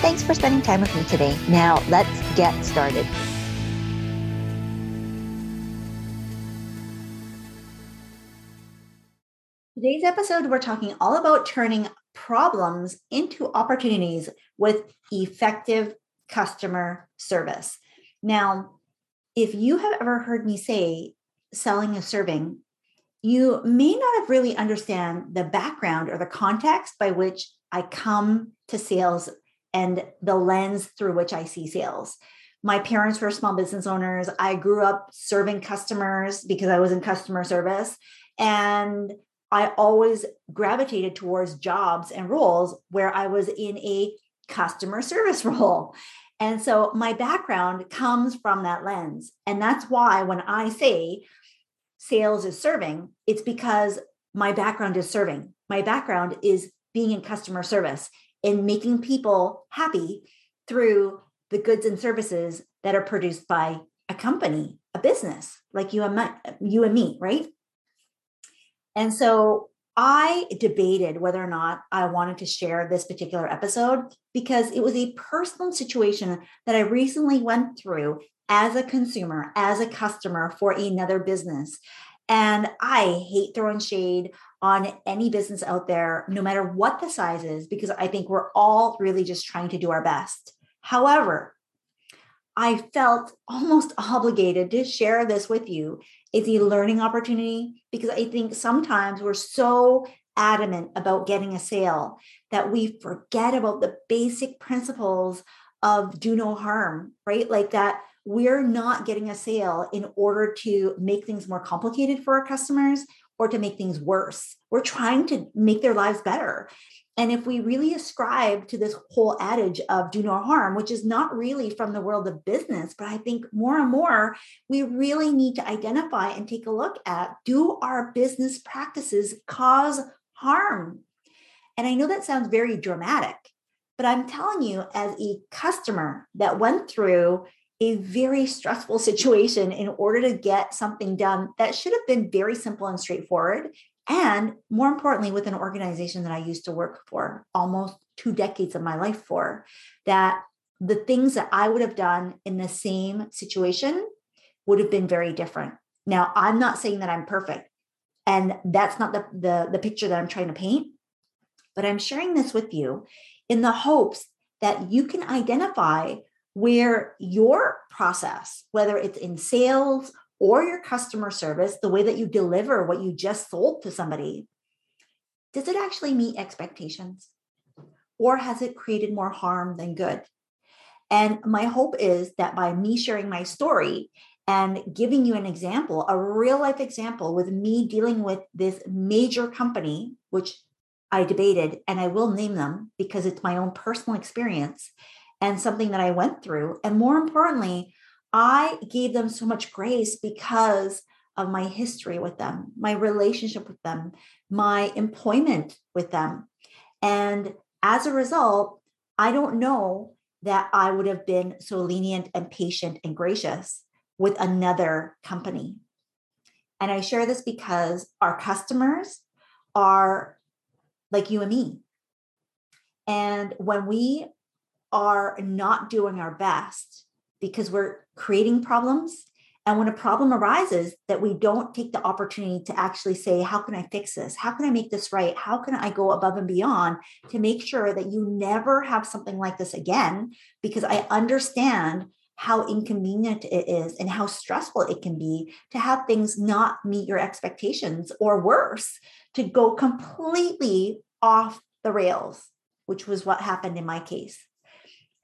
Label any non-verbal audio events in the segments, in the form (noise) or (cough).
Thanks for spending time with me today. Now, let's get started. Today's episode, we're talking all about turning problems into opportunities with effective customer service. Now, if you have ever heard me say selling is serving, you may not have really understand the background or the context by which I come to sales and the lens through which I see sales. My parents were small business owners. I grew up serving customers because I was in customer service. And I always gravitated towards jobs and roles where I was in a customer service (laughs) role. And so my background comes from that lens. And that's why when I say sales is serving, it's because my background is serving. My background is being in customer service in making people happy through the goods and services that are produced by a company, a business like you and my, you and me, right? And so I debated whether or not I wanted to share this particular episode because it was a personal situation that I recently went through as a consumer, as a customer for another business. And I hate throwing shade on any business out there, no matter what the size is, because I think we're all really just trying to do our best. However, I felt almost (laughs) obligated to share this with you. It's a learning opportunity because I think sometimes we're so adamant about getting a sale that we forget about the basic principles of do no harm, right? Like that we're not getting a sale in order to make things more complicated for our customers or to make things worse. We're trying to make their lives better. And if we really ascribe to this whole adage of do no harm, which is not really from the world of business, but I think more and more we really need to identify and take a look at do our business practices cause harm? And I know that sounds very dramatic, but I'm telling you, as a customer that went through a very stressful situation in order to get something done that should have been very simple and straightforward. And more importantly, with an organization that I used to work for almost two decades of my life for, that the things that I would have done in the same situation would have been very different. Now, I'm not saying that I'm perfect, and that's not the, the, the picture that I'm trying to paint, but I'm sharing this with you in the hopes that you can identify where your process, whether it's in sales or your customer service, the way that you deliver what you just sold to somebody, does it actually meet expectations? Or has it created more harm than good? And my hope is that by me sharing my story and giving you an example, a real life example with me dealing with this major company, which I debated, and I will name them because it's my own personal experience and something that I went through. And more importantly, I gave them so much grace because of my history with them, my relationship with them, my employment with them. And as a result, I don't know that I would have been so lenient and patient and gracious with another company. And I share this because our customers are like you and me. And when we are not doing our best because we're creating problems. And when a problem arises, that we don't take the opportunity to actually say, How can I fix this? How can I make this right? How can I go above and beyond to make sure that you never have something like this again? Because I understand how inconvenient it is and how stressful it can be to have things not meet your expectations or worse, to go completely off the rails, which was what happened in my case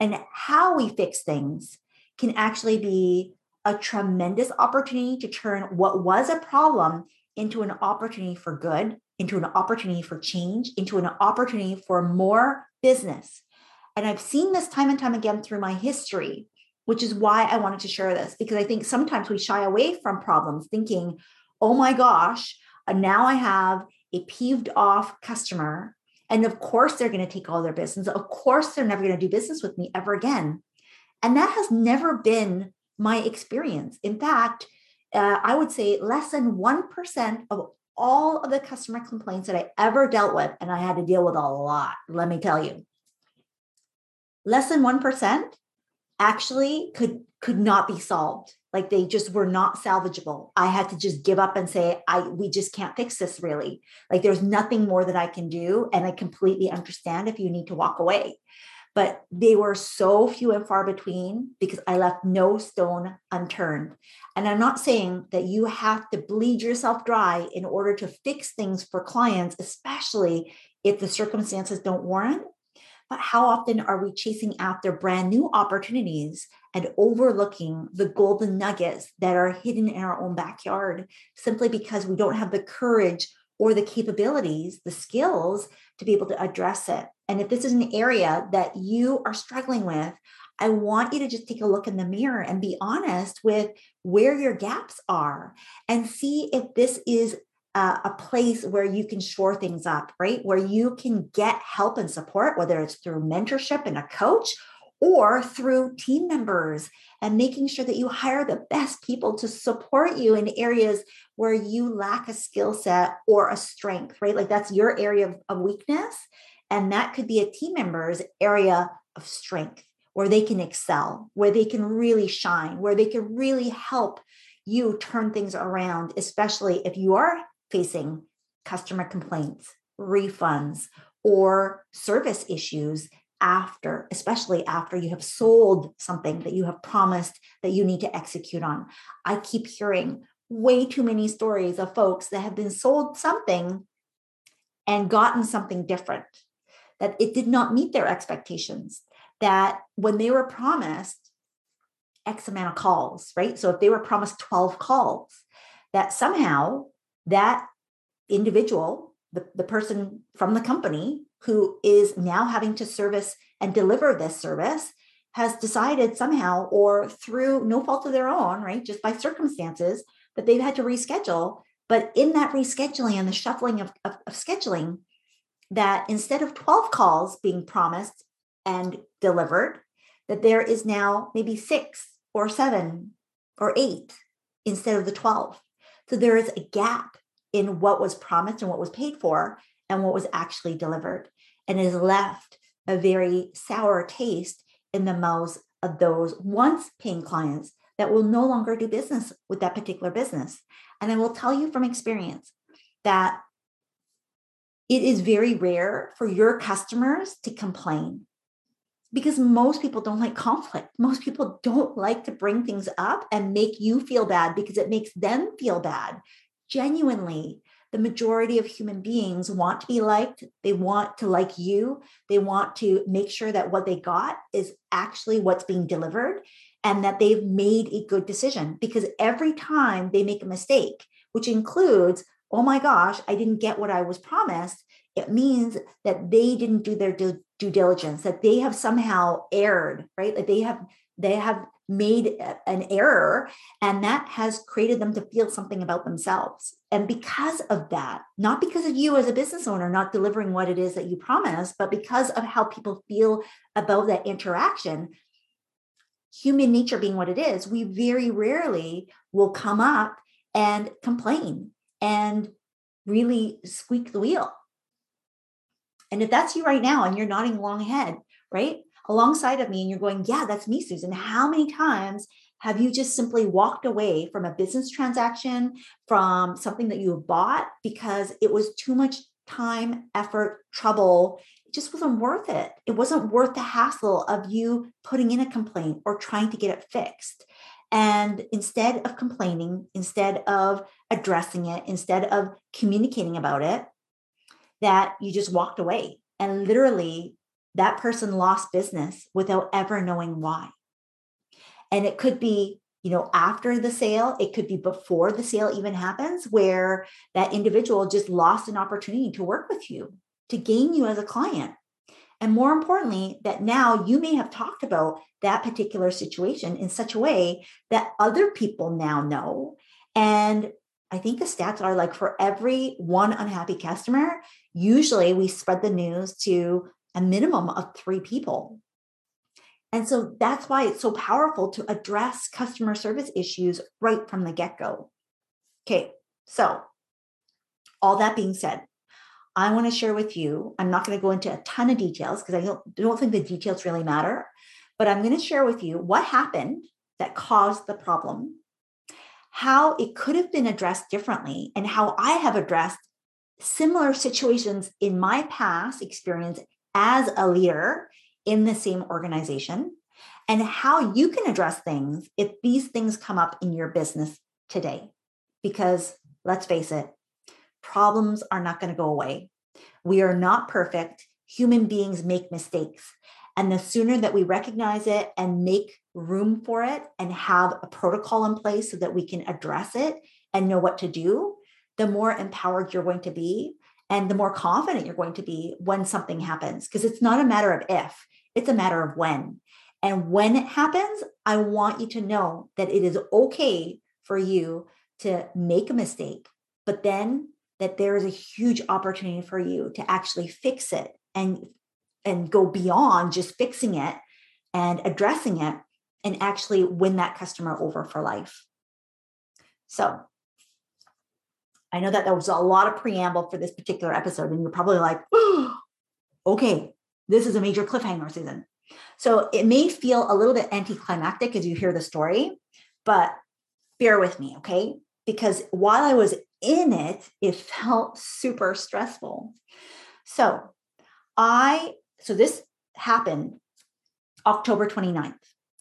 and how we fix things can actually be a tremendous opportunity to turn what was a problem into an opportunity for good, into an opportunity for change, into an opportunity for more business. And I've seen this time and time again through my history, which is why I wanted to share this because I think sometimes we shy away from problems thinking, oh my gosh, uh, now I have a peeved off customer. And of course, they're going to take all their business. Of course, they're never going to do business with me ever again. And that has never been my experience. In fact, uh, I would say less than 1% of all of the customer complaints that I ever dealt with, and I had to deal with a lot, let me tell you, less than 1% actually could could not be solved like they just were not salvageable i had to just give up and say i we just can't fix this really like there's nothing more that i can do and i completely understand if you need to walk away but they were so few and far between because I left no stone unturned. And I'm not saying that you have to bleed yourself dry in order to fix things for clients, especially if the circumstances don't warrant. But how often are we chasing after brand new opportunities and overlooking the golden nuggets that are hidden in our own backyard simply because we don't have the courage or the capabilities, the skills to be able to address it? And if this is an area that you are struggling with, I want you to just take a look in the mirror and be honest with where your gaps are and see if this is a place where you can shore things up, right? Where you can get help and support, whether it's through mentorship and a coach or through team members and making sure that you hire the best people to support you in areas where you lack a skill set or a strength, right? Like that's your area of, of weakness and that could be a team member's area of strength where they can excel, where they can really shine, where they can really help you turn things around, especially if you are facing customer complaints, refunds, or service issues after, especially after you have sold something that you have promised that you need to execute on. I keep hearing way too many stories of folks that have been sold something and gotten something different that it did not meet their expectations. That when they were promised X amount of calls, right? So if they were promised 12 calls, that somehow that individual, the, the person from the company who is now having to service and deliver this service, has decided somehow, or through no fault of their own, right? Just by circumstances, that they've had to reschedule. But in that rescheduling and the shuffling of, of, of scheduling, that instead of 12 calls being promised and delivered, that there is now maybe six or seven or eight instead of the 12. So there is a gap in what was promised and what was paid for and what was actually delivered. And has left a very sour taste in the mouths of those once paying clients that will no longer do business with that particular business. And I will tell you from experience that it is very rare for your customers to complain because most people don't like conflict. Most people don't like to bring things up and make you feel bad because it makes them feel bad. Genuinely, the majority of human beings want to be liked. They want to like you. They want to make sure that what they got is actually what's being delivered and that they've made a good decision. Because every time they make a mistake, which includes oh my gosh, I didn't get what I was promised, it means that they didn't do their due, due diligence, that they have somehow erred, right? Like they have they have made an error and that has created them to feel something about themselves. And because of that, not because of you as a business owner not delivering what it is that you promise, but because of how people feel about that interaction, human nature being what it is, we very rarely will come up and complain and really squeak the wheel. And if that's you right now and you're nodding along ahead, right? Alongside of me, and you're going, Yeah, that's me, Susan. How many times have you just simply walked away from a business transaction, from something that you bought because it was too much time, effort, trouble? It just wasn't worth it. It wasn't worth the hassle of you putting in a complaint or trying to get it fixed. And instead of complaining, instead of addressing it, instead of communicating about it, that you just walked away. And literally, that person lost business without ever knowing why. And it could be, you know, after the sale, it could be before the sale even happens, where that individual just lost an opportunity to work with you, to gain you as a client. And more importantly, that now you may have talked about that particular situation in such a way that other people now know. And I think the stats are like for every one unhappy customer, usually we spread the news to a minimum of three people. And so that's why it's so powerful to address customer service issues right from the get go. Okay, so all that being said, I want to share with you. I'm not going to go into a ton of details because I don't, don't think the details really matter, but I'm going to share with you what happened that caused the problem, how it could have been addressed differently, and how I have addressed similar situations in my past experience as a leader in the same organization, and how you can address things if these things come up in your business today. Because let's face it, problems are not going to go away. We are not perfect. Human beings make mistakes. And the sooner that we recognize it and make room for it and have a protocol in place so that we can address it and know what to do, the more empowered you're going to be and the more confident you're going to be when something happens. Because it's not a matter of if, it's a matter of when. And when it happens, I want you to know that it is okay for you to make a mistake, but then that there is a huge opportunity for you to actually fix it and and go beyond just fixing it and addressing it and actually win that customer over for life. So, I know that there was a lot of preamble for this particular episode, and you're probably like, oh, (gasps) okay, this is a major cliffhanger season. So it may feel a little bit anticlimactic as you hear the story, but bear with me, okay? Because while I was in it, it felt super stressful. So I, so this happened October 29th.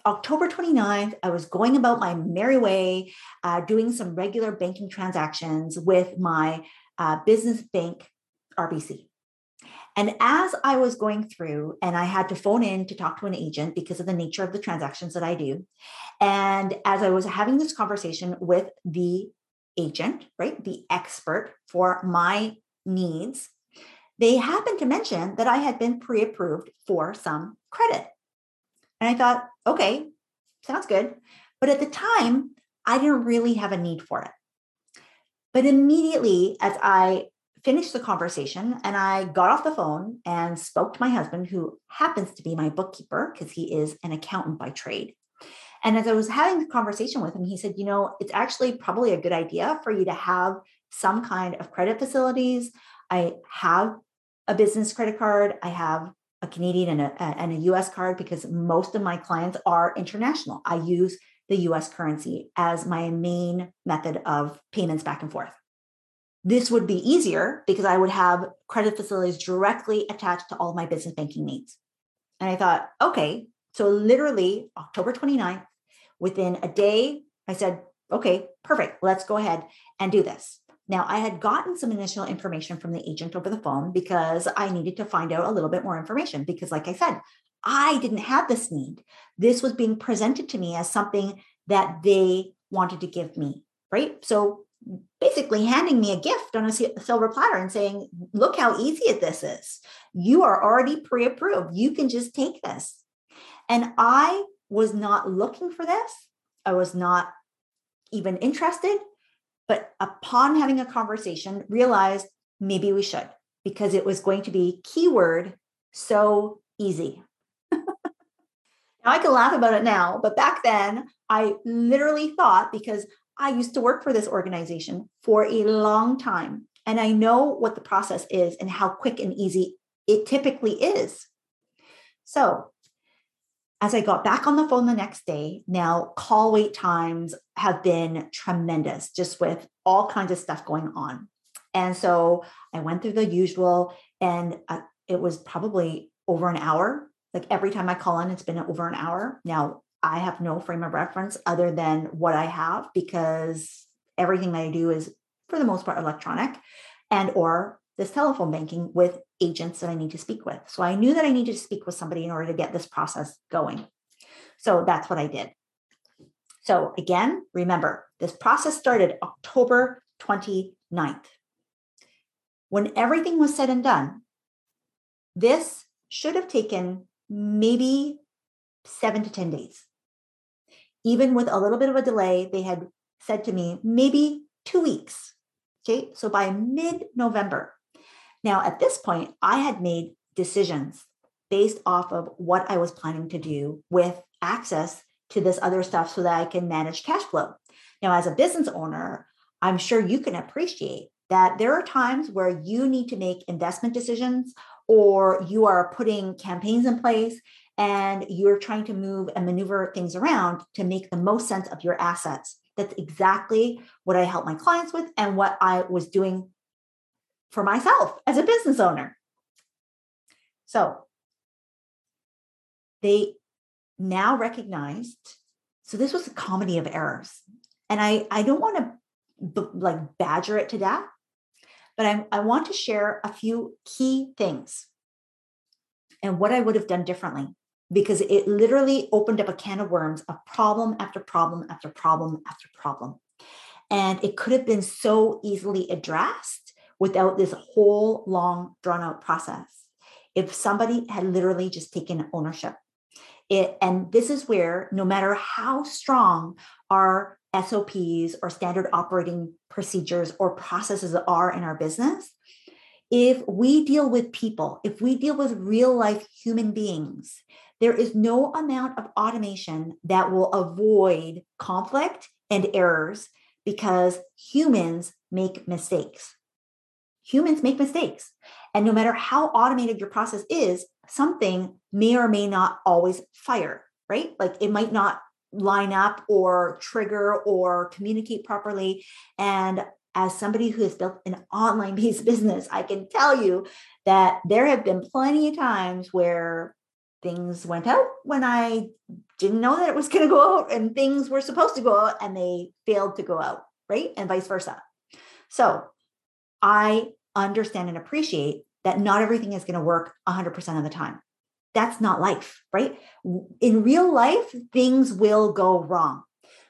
October 29th, I was going about my merry way, uh, doing some regular banking transactions with my uh, business bank, RBC. And as I was going through, and I had to phone in to talk to an agent because of the nature of the transactions that I do. And as I was having this conversation with the agent, right, the expert for my needs, they happened to mention that I had been pre approved for some credit. And I thought, okay, sounds good. But at the time, I didn't really have a need for it. But immediately, as I finished the conversation and I got off the phone and spoke to my husband, who happens to be my bookkeeper because he is an accountant by trade. And as I was having the conversation with him, he said, you know, it's actually probably a good idea for you to have some kind of credit facilities. I have a business credit card. I have a Canadian and a, and a US card because most of my clients are international. I use the US currency as my main method of payments back and forth. This would be easier because I would have credit facilities directly attached to all my business banking needs. And I thought, okay, so literally October 29th, within a day, I said, okay, perfect. Let's go ahead and do this. Now, I had gotten some initial information from the agent over the phone because I needed to find out a little bit more information. Because, like I said, I didn't have this need. This was being presented to me as something that they wanted to give me, right? So, basically handing me a gift on a silver platter and saying, look how easy this is. You are already pre approved. You can just take this. And I was not looking for this. I was not even interested. But upon having a conversation, realized maybe we should because it was going to be keyword so easy. (laughs) now I can laugh about it now, but back then I literally thought because I used to work for this organization for a long time and I know what the process is and how quick and easy it typically is. So as I got back on the phone the next day, now call wait times have been tremendous, just with all kinds of stuff going on. And so I went through the usual, and uh, it was probably over an hour. Like every time I call in, it's been over an hour. Now I have no frame of reference other than what I have because everything I do is for the most part electronic and or this telephone banking with agents that I need to speak with. So I knew that I needed to speak with somebody in order to get this process going. So that's what I did. So again, remember, this process started October 29th. When everything was said and done, this should have taken maybe seven to 10 days. Even with a little bit of a delay, they had said to me, maybe two weeks. Okay. So by mid November. Now, at this point, I had made decisions based off of what I was planning to do with access to this other stuff so that I can manage cash flow. Now, as a business owner, I'm sure you can appreciate that there are times where you need to make investment decisions or you are putting campaigns in place and you're trying to move and maneuver things around to make the most sense of your assets. That's exactly what I help my clients with and what I was doing for myself as a business owner. So they now recognized so this was a comedy of errors and i i don't want to b- like badger it to death but I, I want to share a few key things and what i would have done differently because it literally opened up a can of worms of problem after problem after problem after problem and it could have been so easily addressed without this whole long drawn out process if somebody had literally just taken ownership it, and this is where, no matter how strong our SOPs or standard operating procedures or processes are in our business, if we deal with people, if we deal with real life human beings, there is no amount of automation that will avoid conflict and errors because humans make mistakes. Humans make mistakes. And no matter how automated your process is, something may or may not always fire, right? Like it might not line up or trigger or communicate properly. And as somebody who has built an online based (laughs) business, I can tell you that there have been plenty of times where things went out when I didn't know that it was going to go out and things were supposed to go out and they failed to go out, right? And vice versa. So I understand and appreciate that not everything is going to work 100% of the time. That's not life, right? In real life, things will go wrong.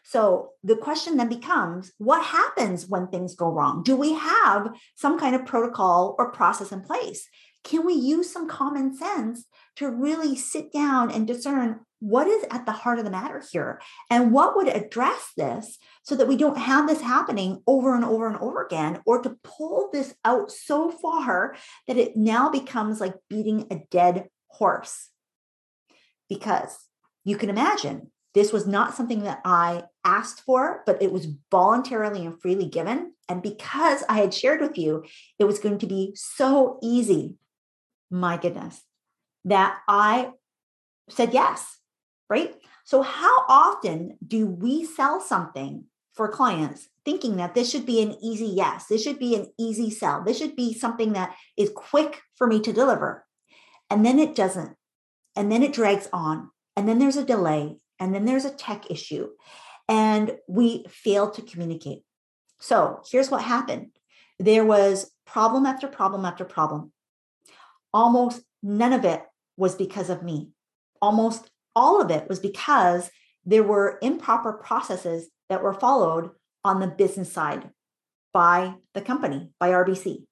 So the question then becomes what happens when things go wrong? Do we have some kind of protocol or process in place? Can we use some common sense to really sit down and discern what is at the heart of the matter here and what would address this so that we don't have this happening over and over and over again or to pull this out so far that it now becomes like beating a dead horse because you can imagine this was not something that I asked for, but it was voluntarily and freely given. And because I had shared with you, it was going to be so easy. My goodness, that I said yes, right? So, how often do we sell something for clients thinking that this should be an easy yes, this should be an easy sell, this should be something that is quick for me to deliver? And then it doesn't. And then it drags on. And then there's a delay. And then there's a tech issue. And we fail to communicate. So here's what happened there was problem after problem after problem. Almost none of it was because of me. Almost all of it was because there were improper processes that were followed on the business side by the company, by RBC.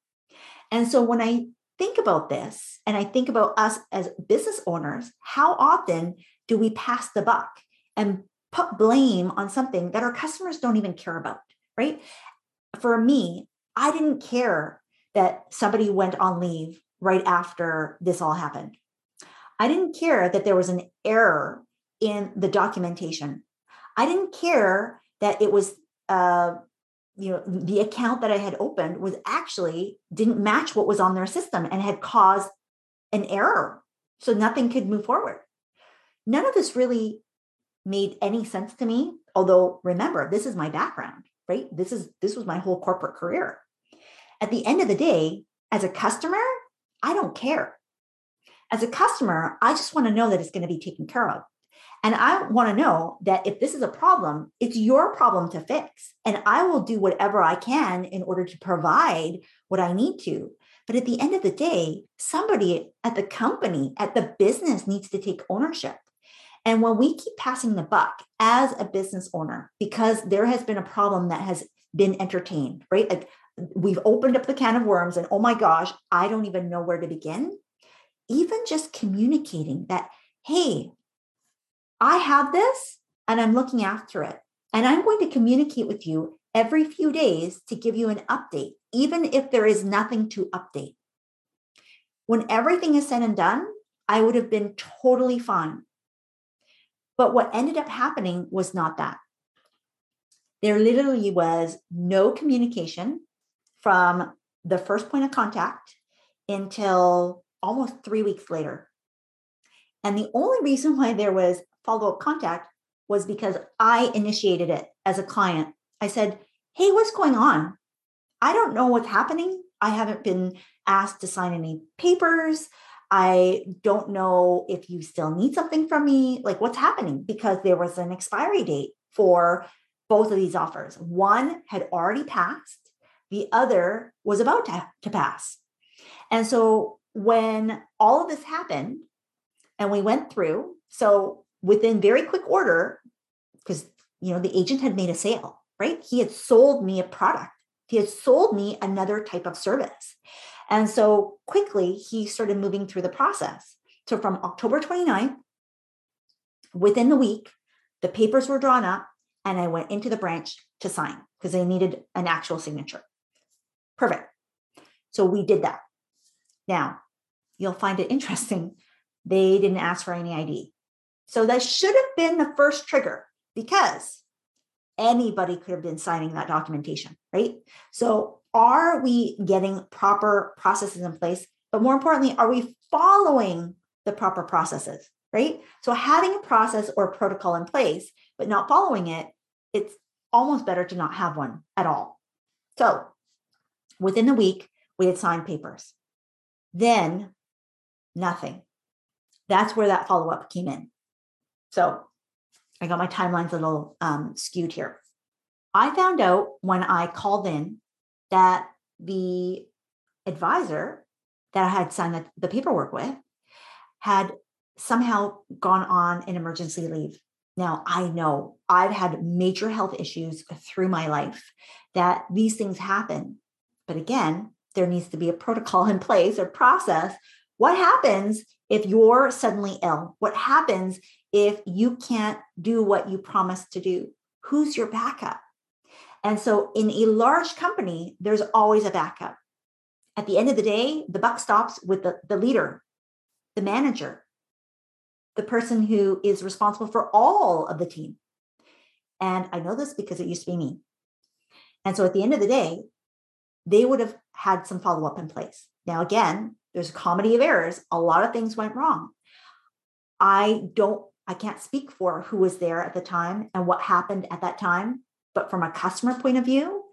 And so when I think about this and I think about us as business owners, how often do we pass the buck and put blame on something that our customers don't even care about, right? For me, I didn't care that somebody went on leave right after this all happened. I didn't care that there was an error in the documentation. I didn't care that it was, uh, you know, the account that I had opened was actually didn't match what was on their system and had caused an error. So nothing could move forward. None of this really made any sense to me. Although remember, this is my background, right? This is this was my whole corporate career. At the end of the day, as a customer, I don't care. As a customer, I just want to know that it's going to be taken care of. And I want to know that if this is a problem, it's your problem to fix. And I will do whatever I can in order to provide what I need to. But at the end of the day, somebody at the company, at the business needs to take ownership. And when we keep passing the buck as a business owner, because there has been a problem that has been entertained, right? Like we've opened up the can of worms and oh my gosh, I don't even know where to begin even just communicating that, hey, I have this and I'm looking after it. And I'm going to communicate with you every few days to give you an update, even if there is nothing to update. When everything is said and done, I would have been totally fine. But what ended up happening was not that. There literally was no communication from the first point of contact until almost three weeks later. And the only reason why there was follow up contact was because I initiated it as a client. I said, Hey, what's going on? I don't know what's happening. I haven't been asked to sign any papers. I don't know if you still need something from me. Like, what's happening? Because there was an expiry date for both of these offers. One had already passed, the other was about to, to pass. And so, when all of this happened and we went through, so within very quick order, because you know the agent had made a sale, right? He had sold me a product. He had sold me another type of service. And so quickly he started moving through the process. So from October 29th, within the week, the papers were drawn up and I went into the branch to sign because they needed an actual signature. Perfect. So we did that. Now, you'll find it interesting. (laughs) They didn't ask for any ID. So that should have been the first trigger because anybody could have been signing that documentation, right? So are we getting proper processes in place? But more importantly, are we following the proper processes, right? So having a process or protocol in place, but not following it, it's almost better to not have one at all. So within the week, we had signed papers. Then nothing. That's where that follow up came in. So I got my timelines a little um, skewed here. I found out when I called in that the advisor that I had signed the, paperwork with had somehow gone on an emergency leave. Now, I know I've had major health issues through my life that these things happen. But again, there needs to be a protocol in place or process. What happens if you're suddenly ill? What happens if you can't do what you promised to do? Who's your backup? And so in a large company, there's always a backup. At the end of the day, the buck stops with the, the leader, the manager, the person who is responsible for all of the team. And I know this because it used to be me. And so at the end of the day, they would have had some follow up in place. Now, again, there's a comedy of errors. A lot of things went wrong. I don't, I can't speak for who was there at the time and what happened at that time. But from a customer point of view,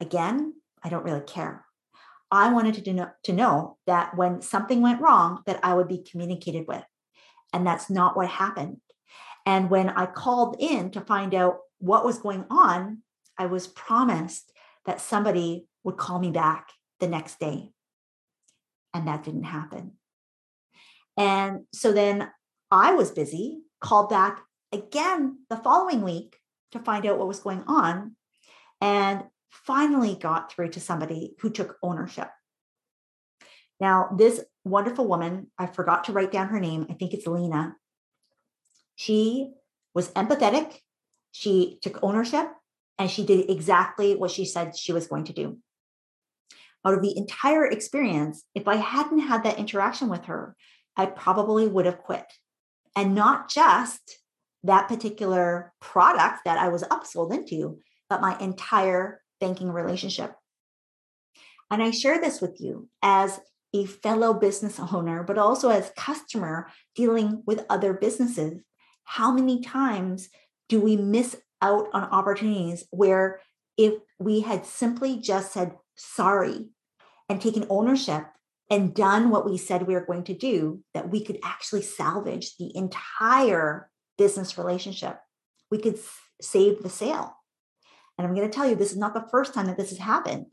again, I don't really care. I wanted to know, to know that when something went wrong, that I would be communicated with. And that's not what happened. And when I called in to find out what was going on, I was promised that somebody would call me back the next day. And that didn't happen. And so then I was busy, called back again the following week to find out what was going on and finally got through to somebody who took ownership. Now, this wonderful woman, I forgot to write down her name. I think it's Lena. She was empathetic. She took ownership and she did exactly what she said she was going to do. Out of the entire experience, if I hadn't had that interaction with her, I probably would have quit. And not just that particular product that I was upsold into, but my entire banking relationship. And I share this with you as a fellow business (laughs) owner, but also as customer dealing with other businesses. How many times do we miss out on opportunities where if we had simply just said sorry and taken ownership and done what we said we were going to do, that we could actually salvage the entire business relationship. We could save the sale. And I'm going to tell you, this is not the first time that this has happened,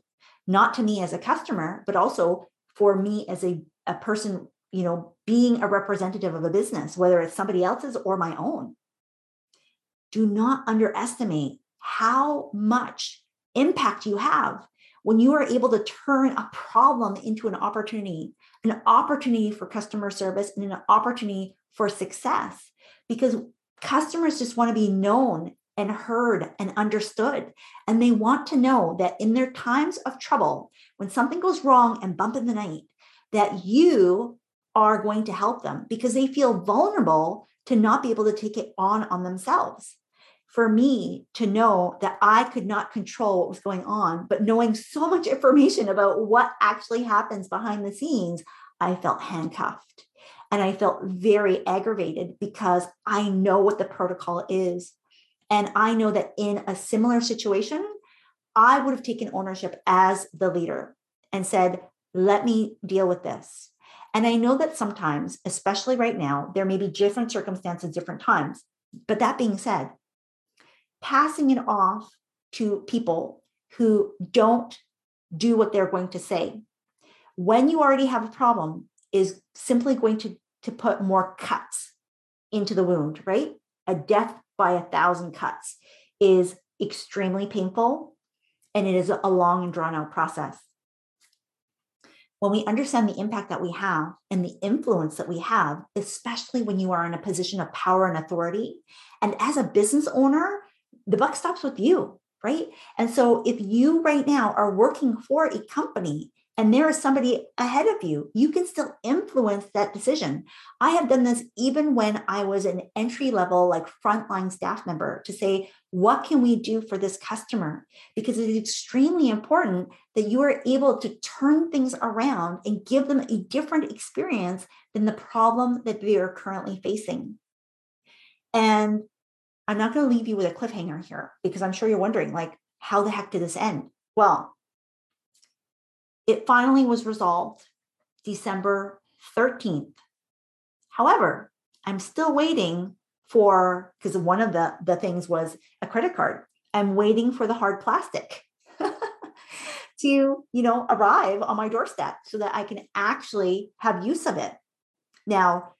not to me as a customer, but also for me as a, a person, you know, being a representative of a business, whether it's somebody else's or my own. Do not underestimate how much impact you have when you are able to turn a problem into an opportunity, an opportunity for customer service and an opportunity for success, because customers just want to be known and heard and understood. And they want to know that in their times of trouble, when something goes wrong and bump in the night, that you are going to help them because they feel vulnerable to not be able to take it on on themselves. For me to know that I could not control what was going on, but knowing so much information about what actually happens behind the scenes, I felt handcuffed. And I felt very aggravated because I know what the protocol is. And I know that in a similar situation, I would have taken ownership as the leader and said, let me deal with this. And I know that sometimes, especially right now, there may be different circumstances, different times. But that being said, passing it off to people who don't do what they're going to say when you already have a problem is simply going to, to put more cuts into the wound, right? A death by a thousand cuts is extremely painful and it is a long and drawn out process. When we understand the impact that we have and the influence that we have, especially when you are in a position of power and authority, and as a business owner, the buck stops with you, right? And so if you right now are working for a company and there is somebody ahead of you, you can still influence that decision. I have done this even when I was an entry level, like frontline staff member to say, what can we do for this customer? Because it is extremely important that you are able to turn things around and give them a different experience than the problem that they are currently facing. And I'm not going to leave you with a cliffhanger here because I'm sure you're wondering, like, how the heck did this end? Well, it finally was resolved December 13th. However, I'm still waiting for because one of the the things was a credit card. I'm waiting for the hard plastic (laughs) to, you know, arrive on my doorstep so that I can actually have use of it. Now,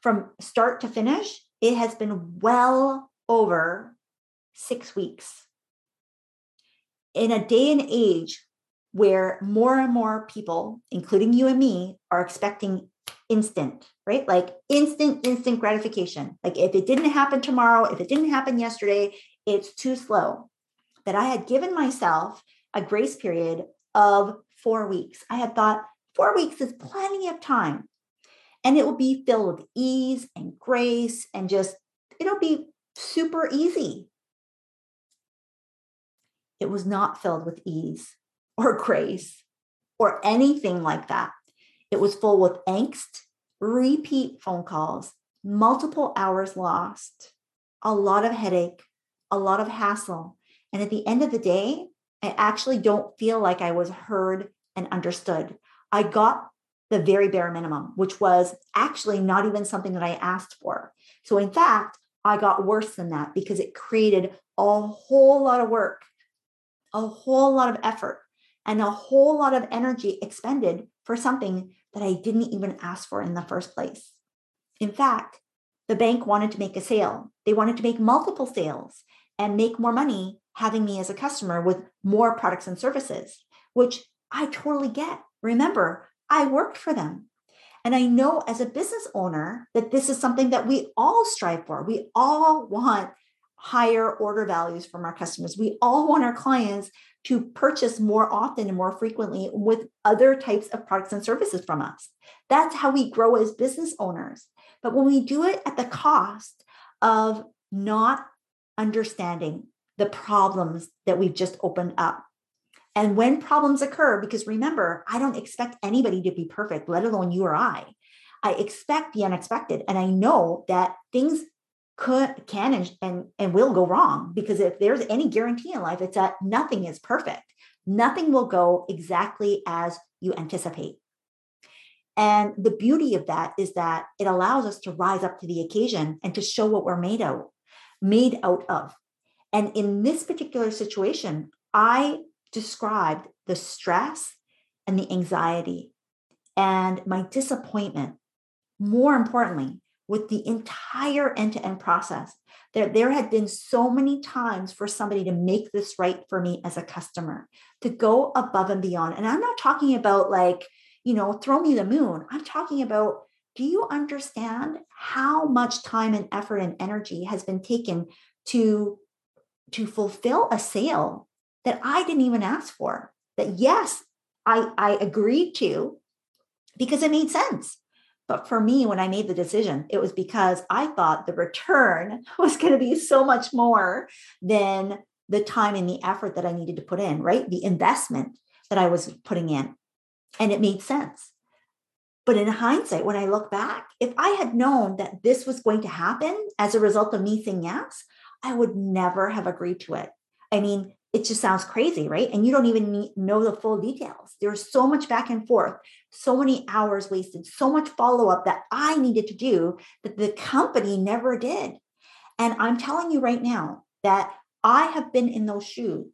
from start to finish, it has been well over 6 weeks. In a day and age where more and more people, including you and me, are expecting instant, right? Like instant, instant gratification. Like if it didn't happen tomorrow, if it didn't happen yesterday, it's too slow. That I had given myself a grace period of four weeks. I had thought four weeks is plenty of time. And it will be filled with ease and grace and just, it'll be super easy. It was not filled with ease (laughs) or grace or anything like that. It was full with angst, repeat phone calls, multiple hours lost, a lot of headache, a lot of hassle. And at the end of the day, I actually don't feel like I was heard and understood. I got the very bare minimum, which was actually not even something that I asked for. So, in fact, I got worse than that because it created a whole lot of work, a whole lot of effort and a whole lot of energy expended for something that I didn't even ask for in the first place. In fact, the bank wanted to make a sale. They wanted to make multiple sales and make more money having me as a customer with more products and services, which I totally get. Remember, I worked for them. And I know as a business owner that this is something that we all strive for. We all want higher order values from our customers. We all want our clients to purchase more often and more frequently with other types of products and services from us. That's how we grow as business owners. But when we do it at the cost of not understanding the problems that we've just opened up. And when problems occur, because remember, I don't expect anybody to be perfect, let alone you or I. I expect the unexpected. And I know that things could can and, and and will go wrong because if there's any guarantee in life it's that nothing is perfect nothing will go exactly as you anticipate and the beauty of that is that it allows us to rise up to the occasion and to show what we're made out made out of and in this particular situation i described the stress and the anxiety and my disappointment more importantly with the entire end to end process. There, there had been so many times for somebody to make this right for me as a customer, to go above and beyond. And I'm not talking about like, you know, throw me the moon. I'm talking about do you understand how much time and effort and energy has been taken to to fulfill a sale that I didn't even ask for? That yes, I I agreed to because it made sense. But for me, when I made the decision, it was because I thought the return (laughs) was going to be so much more than the time and the effort that I needed to put in, right? The investment that I was putting in. And it made sense. But in hindsight, when I look back, if I had known that this was going to happen as a result of me saying yes, I would never have agreed to it. I mean, it just sounds crazy, right? And you don't even need, know the full details. There's so much back and forth, so many hours wasted, so much follow up that I needed to do that the company never did. And I'm telling you right now that I have been in those shoes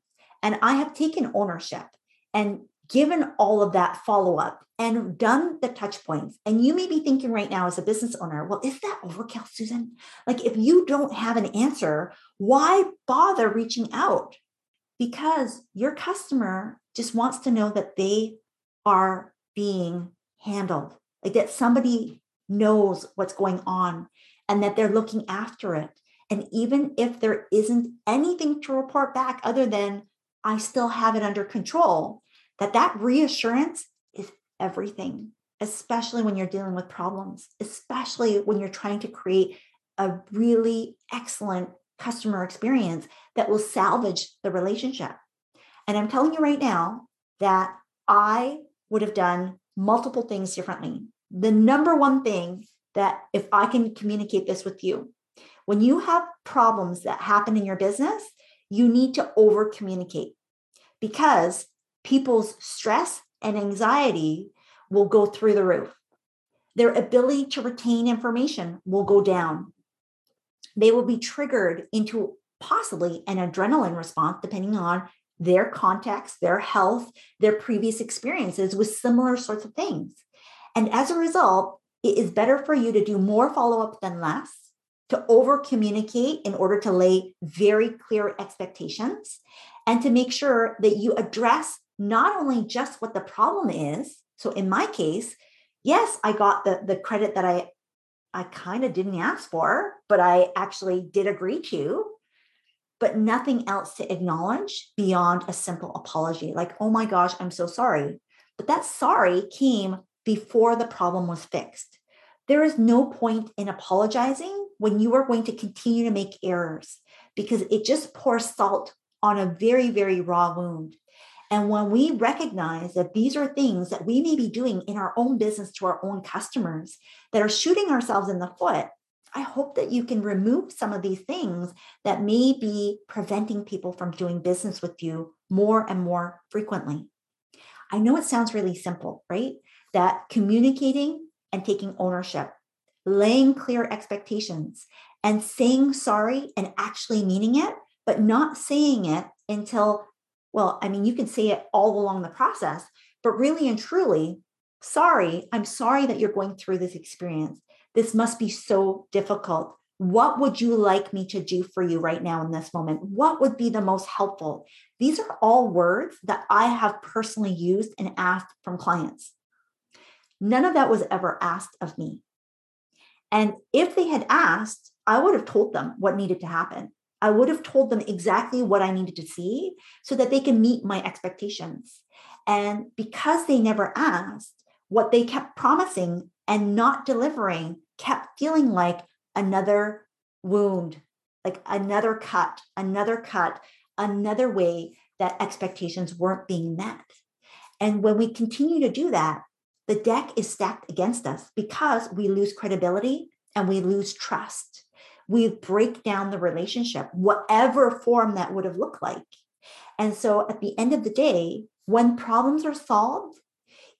and I have taken ownership and given all of that follow up and done the touch points. And you may be thinking right now as a business owner, well, is that overkill, Susan? Like, if you don't have an answer, why bother reaching out? Because your customer just wants to know that they are being handled, like that somebody knows what's going on and that they're looking after it. And even if there isn't anything to report back other than I still have it under control, that that reassurance is everything, especially when you're dealing with problems, especially when you're trying to create a really excellent customer experience that will salvage the relationship. And I'm telling you right now that I would have done multiple things differently. The number one thing that if I can communicate this with you, when you have problems that happen in your business, you need to over communicate because people's stress and anxiety will go through the roof. Their ability to retain information will go down they will be triggered into possibly an adrenaline response, depending on their context, their health, their previous experiences with similar sorts of things. And as a result, it is better for you to do more follow up than less, to over communicate in order to lay very clear expectations, and to make sure that you address not only just what the problem is. So in my case, yes, I got the, the credit that I I kind of didn't ask for, but I actually did agree to, but nothing else to acknowledge beyond a simple apology like, oh my gosh, I'm so sorry. But that sorry came before the problem was fixed. There is no point in apologizing when you are going to continue to make errors because it just pours salt on a very, very raw wound. And when we recognize that these are things that we may be doing in our own business to our own customers that are shooting ourselves in the foot, I hope that you can remove some of these things that may be preventing people from doing business with you more and more frequently. I know it sounds really simple, right? That communicating and taking ownership, laying clear expectations, and saying sorry and actually meaning it, but not saying it until well, I mean, you can say it all along the process, but really and truly, sorry, I'm sorry that you're going through this experience. This must be so difficult. What would you like me to do for you right now in this moment? What would be the most helpful? These are all words that I have personally used and asked from clients. None of that was ever asked of me. And if they had asked, I would have told them what needed to happen. I would have told them exactly what I needed to see so that they can meet my expectations. And because they never asked, what they kept promising and not delivering kept feeling like another wound, like another cut, another cut, another way that expectations weren't being met. And when we continue to do that, the deck is stacked against us because we lose credibility and we lose trust we break down the relationship, whatever form that would have looked like. And so at the end of the day, when problems are solved,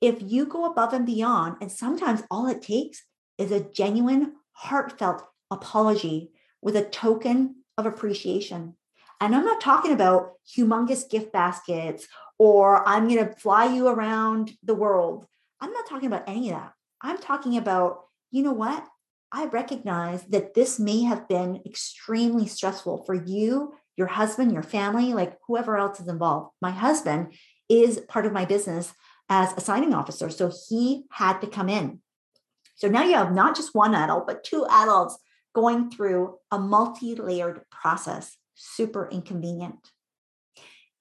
if you go above and beyond, and sometimes all it takes is a genuine, heartfelt apology with a token of appreciation. And I'm not talking about humongous gift baskets or I'm going to fly you around the world. I'm not talking about any of that. I'm talking about, you know what? I recognize that this may have been extremely stressful for you, your husband, your family, like whoever else is involved. My husband is part of my business as a signing officer. So he had to come in. So now you have not just one adult, but two adults going through a multi layered process, super inconvenient.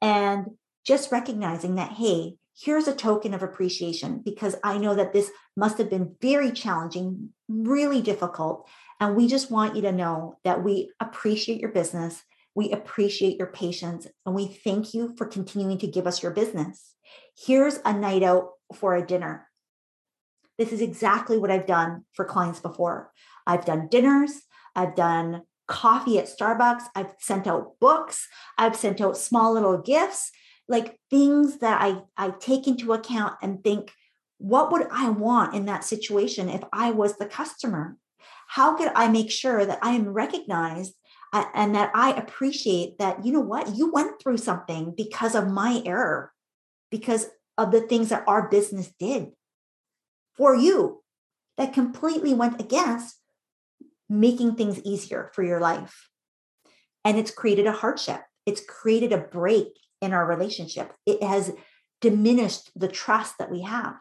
And just recognizing that, hey, here's a token of appreciation because I know that this must have been very challenging, really difficult. And we just want you to know that we appreciate your business. We appreciate your patience and we thank you for continuing to give us your business. Here's a night out for a dinner. This is exactly what I've done for clients before. I've done dinners, I've done coffee at Starbucks, I've sent out books, I've sent out small little gifts like things that I, I take into account and think, what would I want in that situation if I was the customer? How could I make sure that I am recognized and that I appreciate that, you know what, you went through something because of my error, because of the things that our business did for you that completely went against making things easier for your life. And it's created a hardship, it's created a break in our relationship. It has diminished the trust that we have.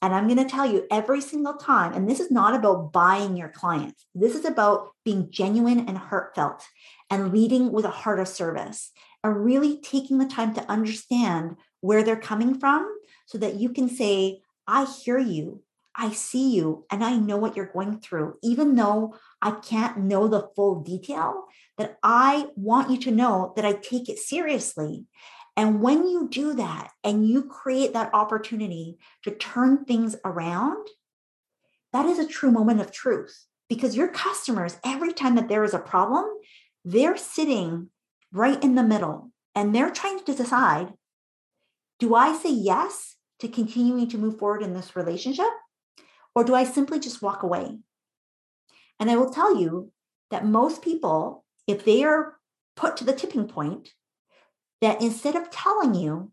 And I'm going to tell you every single time, and this is not about buying your clients. This is about being genuine and heartfelt and leading with a heart of service and really taking the time to understand where they're coming from so that you can say, I hear you, I see you, and I know what you're going through, even though I can't know the full detail that I want you to know that I take it seriously. And when you do that and you create that opportunity to turn things around, that is a true moment of truth because your customers, every time that there is a problem, they're sitting right in the middle and they're trying to decide do I say yes to continuing to move forward in this relationship? Or do I simply just walk away? And I will tell you that most people if they are put to the tipping point, that instead of telling you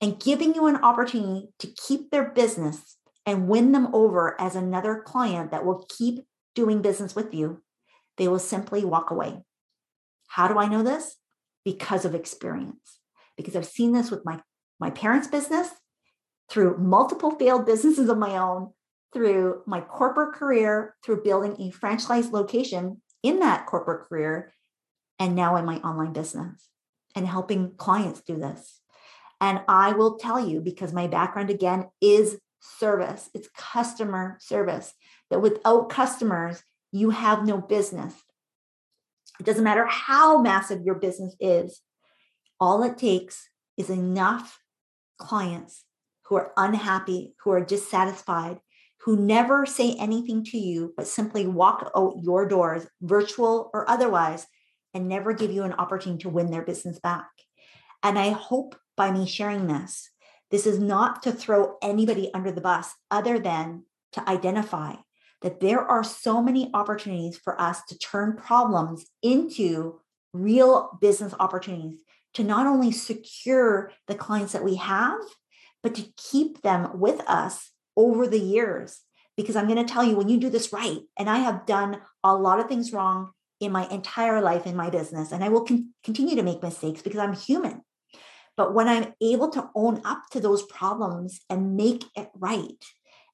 and giving you an opportunity to keep their business and win them over as another client that will keep doing business with you, they will simply walk away. How do I know this? Because of experience. Because I've seen this with my, my parents' business, through multiple failed businesses of my own, through my corporate career, through building a franchise location in that corporate career and now in my online business and helping clients do this. And I will tell you, because my background again is service, it's customer service, that without customers, you have no business. It doesn't matter how massive your business is, all it takes is enough clients who are unhappy, who are dissatisfied, who never say anything to you, but simply walk out your doors, virtual or otherwise, and never give you an opportunity to win their business back. And I hope by me sharing this, this is not to throw anybody under the bus other than to identify that there are so many opportunities for us to turn problems into real business opportunities to not only secure the clients that we have, but to keep them with us over the years. Because I'm going to tell you, when you do this right, and I have done a lot of things wrong in my entire life in my business, and I will con- continue to make mistakes because I'm human. But when I'm able to own up to those problems and make it right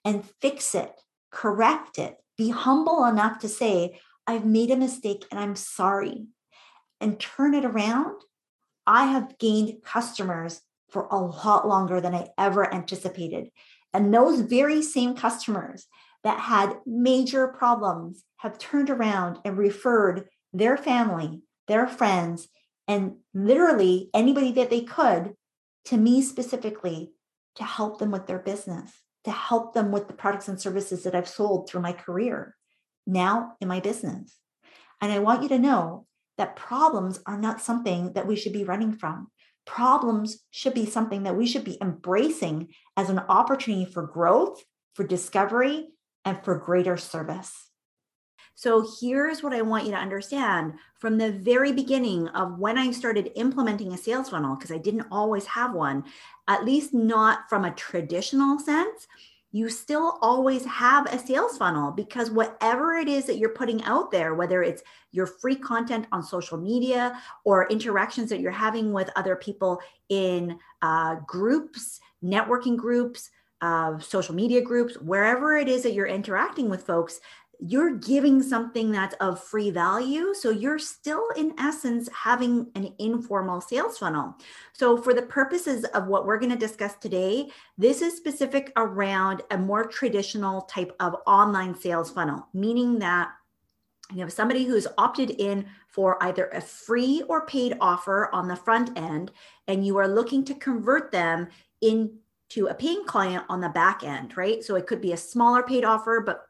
and fix it, correct it, be humble enough to say, I've made a mistake and I'm sorry, and turn it around, I have gained customers for a lot longer than I ever anticipated. And those very same customers that had major problems have turned around and referred their family, their friends, and literally anybody that they could to me specifically to help them with their business, to help them with the products and services that I've sold through my career, now in my business. And I want you to know that problems are not something that we should be running from problems should be something that we should be embracing as an opportunity for growth, for discovery, and for greater service. So, here's what I want you to understand from the very beginning of when I started implementing a sales funnel, because I didn't always have one, at least not from a traditional sense. You still always have a sales funnel because whatever it is that you're putting out there, whether it's your free content on social media or interactions that you're having with other people in uh, groups, networking groups, uh, social media groups, wherever it is that you're interacting with folks, you're giving something that's of free value. So you're still, in essence, having an informal sales funnel. So, for the purposes of what we're going to discuss today, this is specific around a more traditional type of online sales funnel, meaning that you have somebody who's opted in for either a free or paid offer on the front end, and you are looking to convert them into a paying client on the back end, right? So it could be a smaller paid offer, but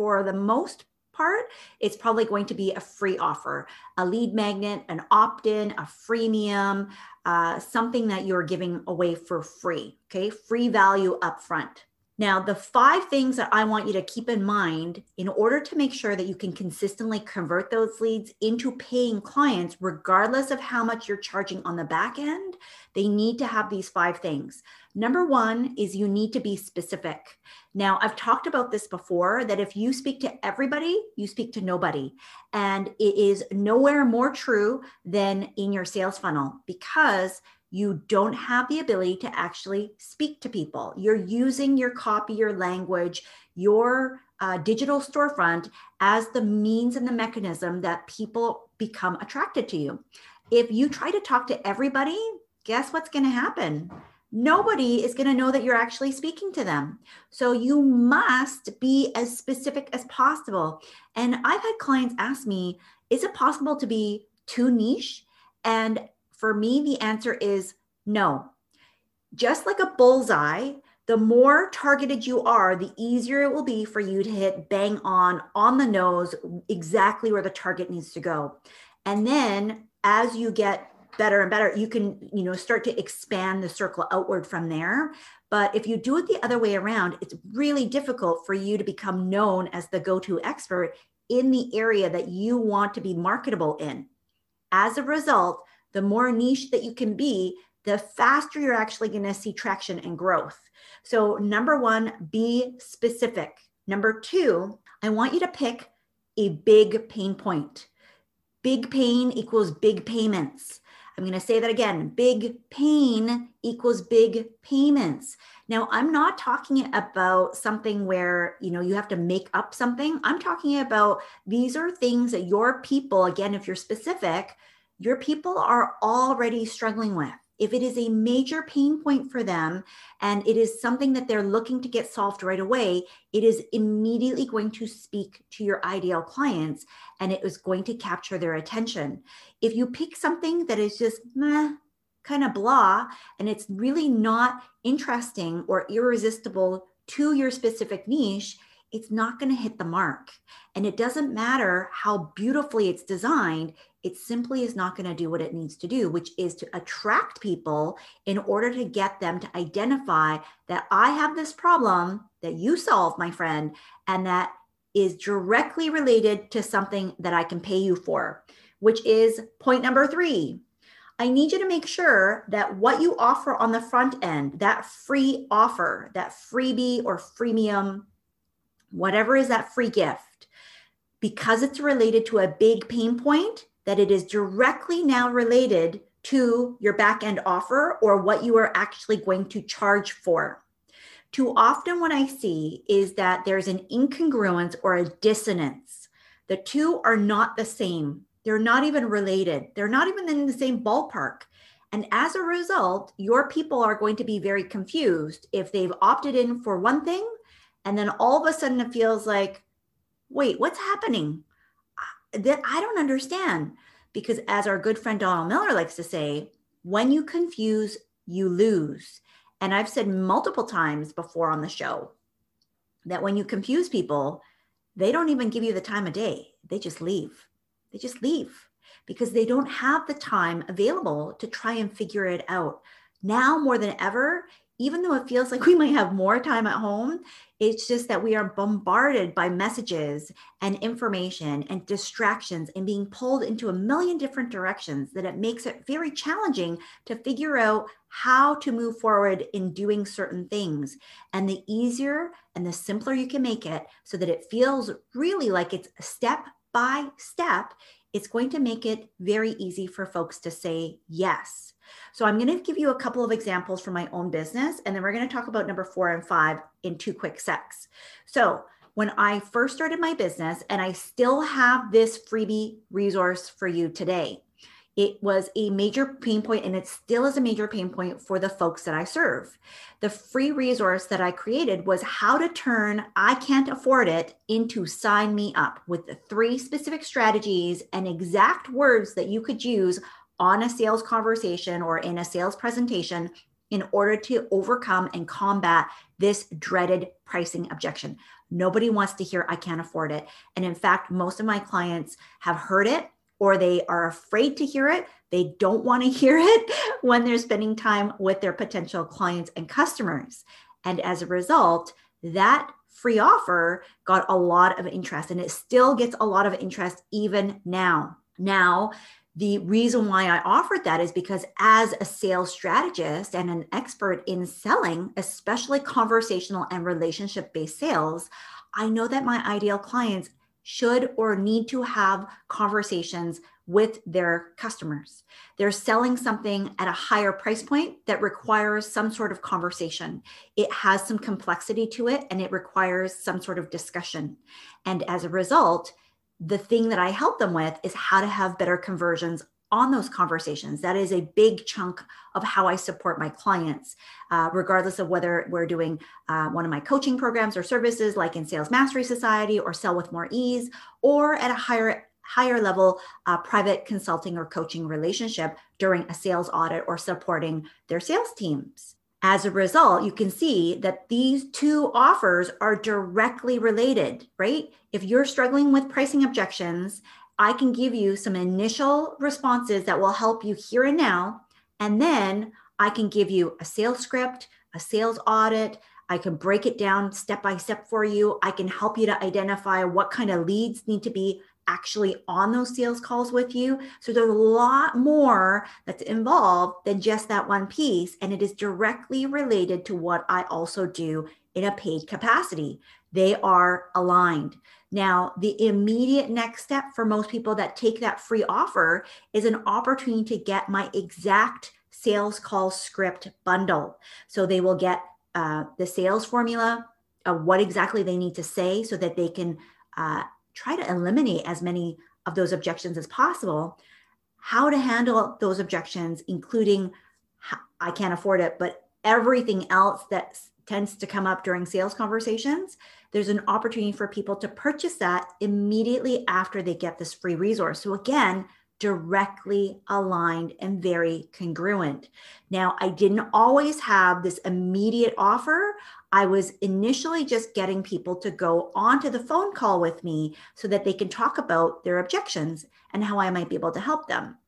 for the most part, it's probably going to be a free offer, a lead magnet, an opt in, a freemium, uh, something that you're giving away for free. Okay. Free value upfront. Now, the five things that I want you to keep in mind in order to make sure that you can consistently convert those leads into paying clients, regardless of how much you're charging on the back end, they need to have these five things. Number one is you need to be specific. Now, I've talked about this before that if you speak to everybody, you speak to nobody. And it is nowhere more true than in your sales funnel because you don't have the ability to actually speak to people. You're using your copy, your language, your uh, digital storefront as the means and the mechanism that people become attracted to you. If you try to talk to everybody, guess what's going to happen? Nobody is going to know that you're actually speaking to them. So you must be as specific as possible. And I've had clients ask me, is it possible to be too niche? And for me, the answer is no. Just like a bullseye, the more targeted you are, the easier it will be for you to hit bang on, on the nose, exactly where the target needs to go. And then as you get better and better, you can, you know, start to expand the circle outward from there. But if you do it the other way around, it's really difficult for you to become known as the go to expert in the area that you want to be marketable in. As a result, the more niche that you can be, the faster you're actually going to see traction and growth. So, number one, be specific. Number two, I want you to pick a big pain point. Big pain equals big payments. I'm going to say that again big pain equals big payments. Now, I'm not talking about something where, you know, you have to make up something. I'm talking about these are things that your people, again, if you're specific, your people are already struggling with. If it is a major pain point for them and it is something that they're looking to get solved right away, it is immediately going to speak to your ideal clients and it is going to capture their attention. If you pick something that is just meh, kind of blah, and it's really not interesting or irresistible to your specific niche, it's not going to hit the mark. And it doesn't matter how beautifully it's designed, it simply is not going to do what it needs to do, which is to attract people in order to get them to identify that I have this problem that you solve, my friend, and that is directly related to something that I can pay you for, which is point number three. I need you to make sure that what you offer on the front end, that free offer, that freebie or freemium, whatever is that free gift, because it's related to a big pain point, that it is directly now related to your back end offer or what you are actually going to charge for. Too often, what I see is that there's an incongruence or a dissonance. The two are not the same. They're not even related. They're not even in the same ballpark. And as a result, your people are going to be very confused if they've opted in for one thing and then all of a sudden it feels like, wait, what's happening? that I don't understand. Because as our good friend Donald Miller likes to say, when you confuse, you lose. And I've said multiple times before on the show that when you confuse people, they don't even give you the time of day. They just leave. They just leave because they don't have the time available to try and figure it out. Now more than ever, even though it feels like we might have more time at home, it's just that we are bombarded by messages and information and distractions and being pulled into a million different directions that it makes it very challenging to figure out how to move forward in doing certain things. And the easier and the simpler you can make it so that it feels really like it's step by step, it's going to make it very easy for folks to say yes. So I'm going to give you a couple of examples from my own business, and then we're going to talk about number four and five in two quick secs. So when I first started my business, and I still have this freebie resource for you today. It was a major pain point, and it still is a major pain point for the folks that I serve. The free resource that I created was how to turn I can't afford it into sign me up with the three specific strategies and exact words that you could use on a sales conversation or in a sales presentation in order to overcome and combat this dreaded pricing objection. Nobody wants to hear, I can't afford it. And in fact, most of my clients have heard it or they are afraid to hear it. They don't want to (laughs) hear it when they're spending time with their potential clients and customers. And as a result, that free offer got a lot of interest and it still gets a lot of interest even now. Now, the reason why I offered that is because, as a sales strategist and an expert in selling, especially conversational and relationship based sales, I know that my ideal clients should or need to have conversations with their customers. They're selling something at a higher price point that requires some sort of conversation. It has some complexity to it and it requires some sort of discussion. And as a result, the thing that I help them with is how to have better conversions on those conversations. That is a big chunk of how I support my clients, uh, regardless of whether we're doing uh, one of my coaching programs or services like in Sales Mastery Society or Sell with More Ease, or at a higher higher level uh, private consulting or coaching relationship during a sales audit or supporting their sales teams. As a result, you can see that these two offers are directly related, right? If you're struggling with pricing objections, I can give you some initial responses that will help you here and now. And then I can give you a sales script, a sales audit. I can break it down step by step for you. I can help you to identify what kind of leads need to be actually on those sales calls with you. So there's a lot more that's involved than just that one piece. And it is directly related to what I also do in a paid capacity. They are aligned. Now, the immediate next step for most people that take that free offer is an opportunity to get my exact sales call script bundle. So they will get uh, the sales formula, of what exactly they need to say so that they can uh, try to eliminate as many of those objections as possible. How to handle those objections, including I can't afford it, but everything else that tends to come up during sales conversations, there's an opportunity for people to purchase that immediately after they get this free resource. So, again, directly aligned and very congruent. Now, I didn't always have this immediate offer. I was initially just getting people to go onto the phone call with me so that they can talk about their objections and how I might be able to help them.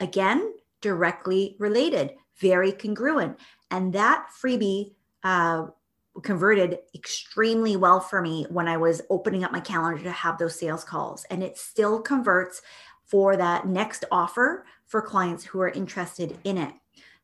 Again, directly related, very congruent. And that freebie uh, converted extremely well for me when I was opening up my calendar to have those sales calls. And it still converts for that next offer for clients who are interested in it.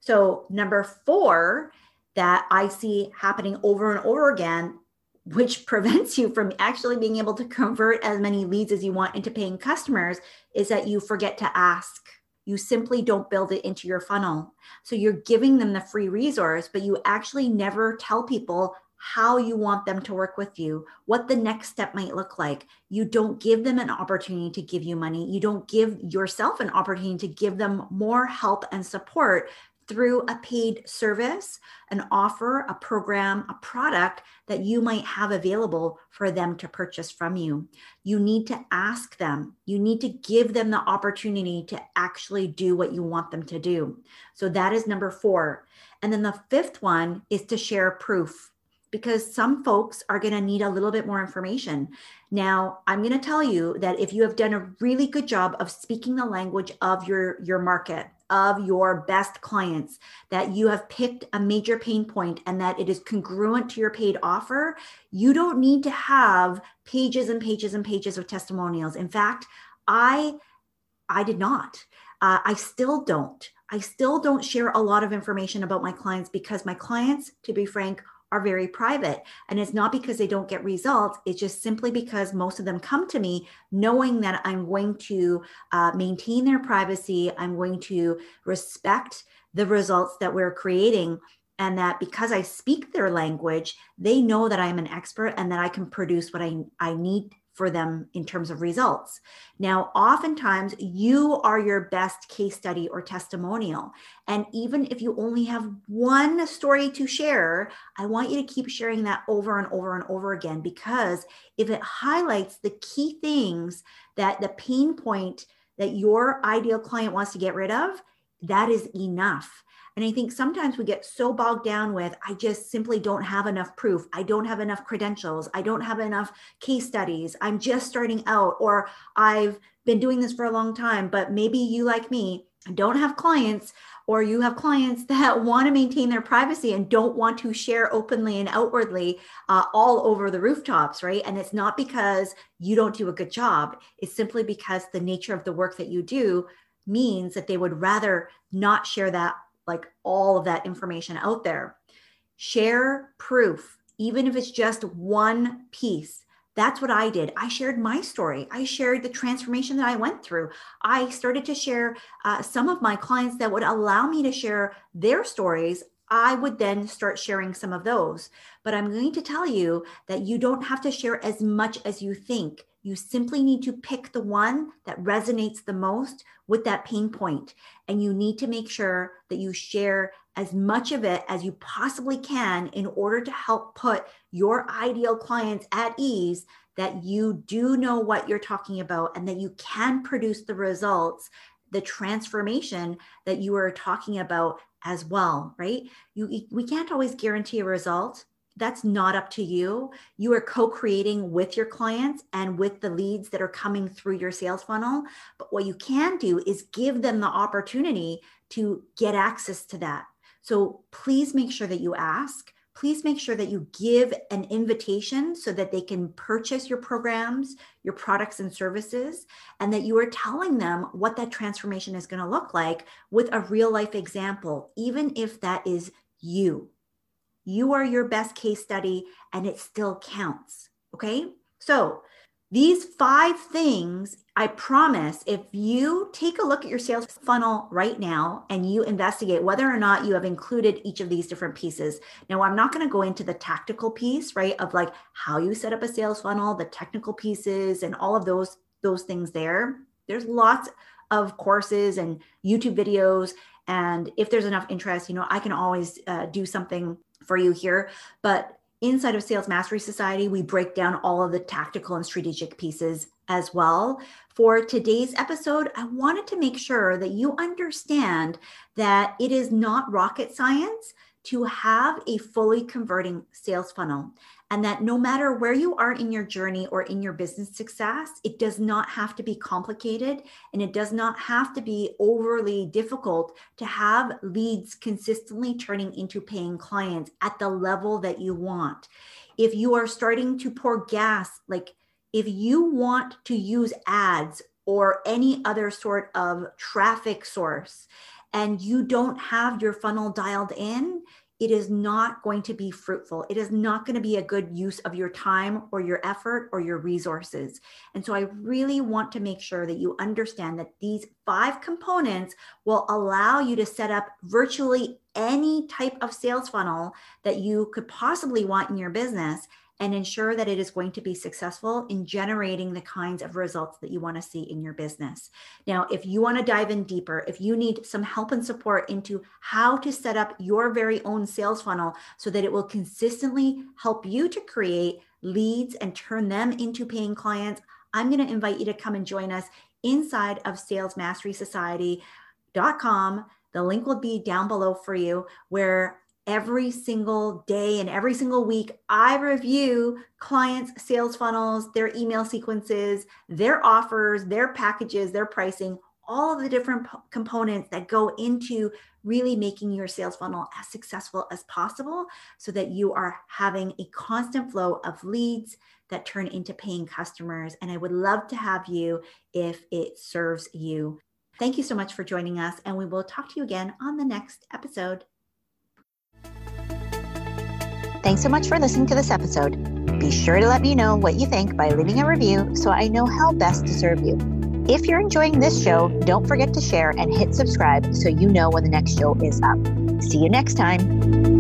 So, number four that I see happening over and over again, which (laughs) prevents you from actually being able to convert as many leads as you want into paying customers, is that you forget to ask. You simply don't build it into your funnel. So you're giving them the free resource, but you actually never tell people how you want them to work with you, what the next step might look like. You don't give them an opportunity to give you money. You don't give yourself an opportunity to give them more help and support through a paid service, an offer, a program, a product that you might have available for them to purchase from you. You need to ask them, you need to give them the opportunity to actually do what you want them to do. So that is number four. And then the fifth one is to share proof because some folks are going to need a little bit more information. Now, I'm going to tell you that if you have done a really good job of speaking the language of your your market, of your best clients, that you have picked a major pain point and that it is congruent to your paid offer, you don't need to have pages and pages and pages of testimonials. In fact, I I did not. Uh, I still don't. I still don't share a lot of information about my clients because my clients, to be frank, are very private. And it's not because they don't get results, it's just simply because most of them come to me knowing that I'm going to uh, maintain their privacy, I'm going to respect the results that we're creating. And that because I speak their language, they know that I'm an expert and that I can produce what I, I need for them in terms of results. Now, oftentimes you are your best case study or testimonial. And even if you only have one story to share, I want you to keep sharing that over and over and over again because if it highlights the key things that the pain point that your ideal client wants to get rid of, that is enough. And I think sometimes we get so bogged down with, I just simply don't have enough proof. I don't have enough credentials. I don't have enough case studies. I'm just starting out, or I've been doing this for a long time, but maybe you, like me, don't have clients, or you have clients (laughs) that want to maintain their privacy and don't want to share openly and outwardly uh, all over the rooftops, right? And it's not because you don't do a good job, it's simply because the nature of the work that you do means that they would rather not share that like all of that information out there. Share proof, even if it's just one piece. That's what I did. I shared my story. I shared the transformation that I went through. I started to share uh, some of my clients that would allow me to share their stories. I would then start sharing some of those. But I'm going to tell you that you don't have to share as much as you think. You simply need to pick the one that resonates the most with that pain point. And you need to make sure that you share as much of it as you possibly can in order to help put your ideal clients at ease that you do know what you're talking about and that you can produce the results, the transformation that you are talking about as well, right? You we can't always guarantee a result that's not up to you. You are co creating with your clients and with the leads that are coming through your sales funnel. But what you can do is give them the opportunity to get access to that. So please make sure that you ask. Please make sure that you give an invitation so that they can purchase your programs, your products and services, and that you are telling them what that transformation is going to look like with a real life example, even if that is you you are your best case study and it still counts. Okay. So, these five things, I promise, if you take a look at your sales funnel right now and you investigate whether or not you have included each of these different pieces. Now, I'm not going to go into the tactical piece, right, of like how you set up a sales funnel, the technical pieces, and all of those those things there. There's lots of courses and YouTube videos, and if there's enough interest, you know, I can always uh, do something for you here. But inside of Sales Mastery Society, we break down all of the tactical and strategic pieces as well. For today's episode, I wanted to make sure that you understand that it is not rocket science to have a fully converting sales funnel and that no matter where you are in your journey or in your business success, it does not have to be complicated and it does not have to be overly difficult to have leads consistently turning into paying clients at the level that you want. If you are starting to pour gas, like if you want to use ads or any other sort of traffic source and you don't have your funnel dialed in, it is not going to be fruitful. It is not going to be a good use of your time or your effort or your resources. And so I really want to make sure that you understand that these five components will allow you to set up virtually any type of sales funnel that you could possibly want in your business and ensure that it is going to be successful in generating the kinds of results that you want to see in your business. Now, if you want to dive in deeper, if you need some help and support into how to set up your very own sales funnel so that it will consistently help you to create leads and turn them into paying clients, I'm going to invite you to come and join us inside of salesmasterysociety.com. The link will be down below for you, where every single day and every single week, I review clients' sales funnels, their email sequences, their offers, their packages, their pricing, all of the different po- components that go into really making your sales funnel as successful as possible so that you are having a constant flow of leads that turn into paying customers. And I would love to have you if it serves you. Thank you so much for joining us, and we will talk to you again on the next episode. Thanks so much for listening to this episode. Be sure to let me know what you think by leaving a review so I know how best to serve you. If you're enjoying this show, don't forget to share and hit subscribe so you know when the next show is up. See you next time.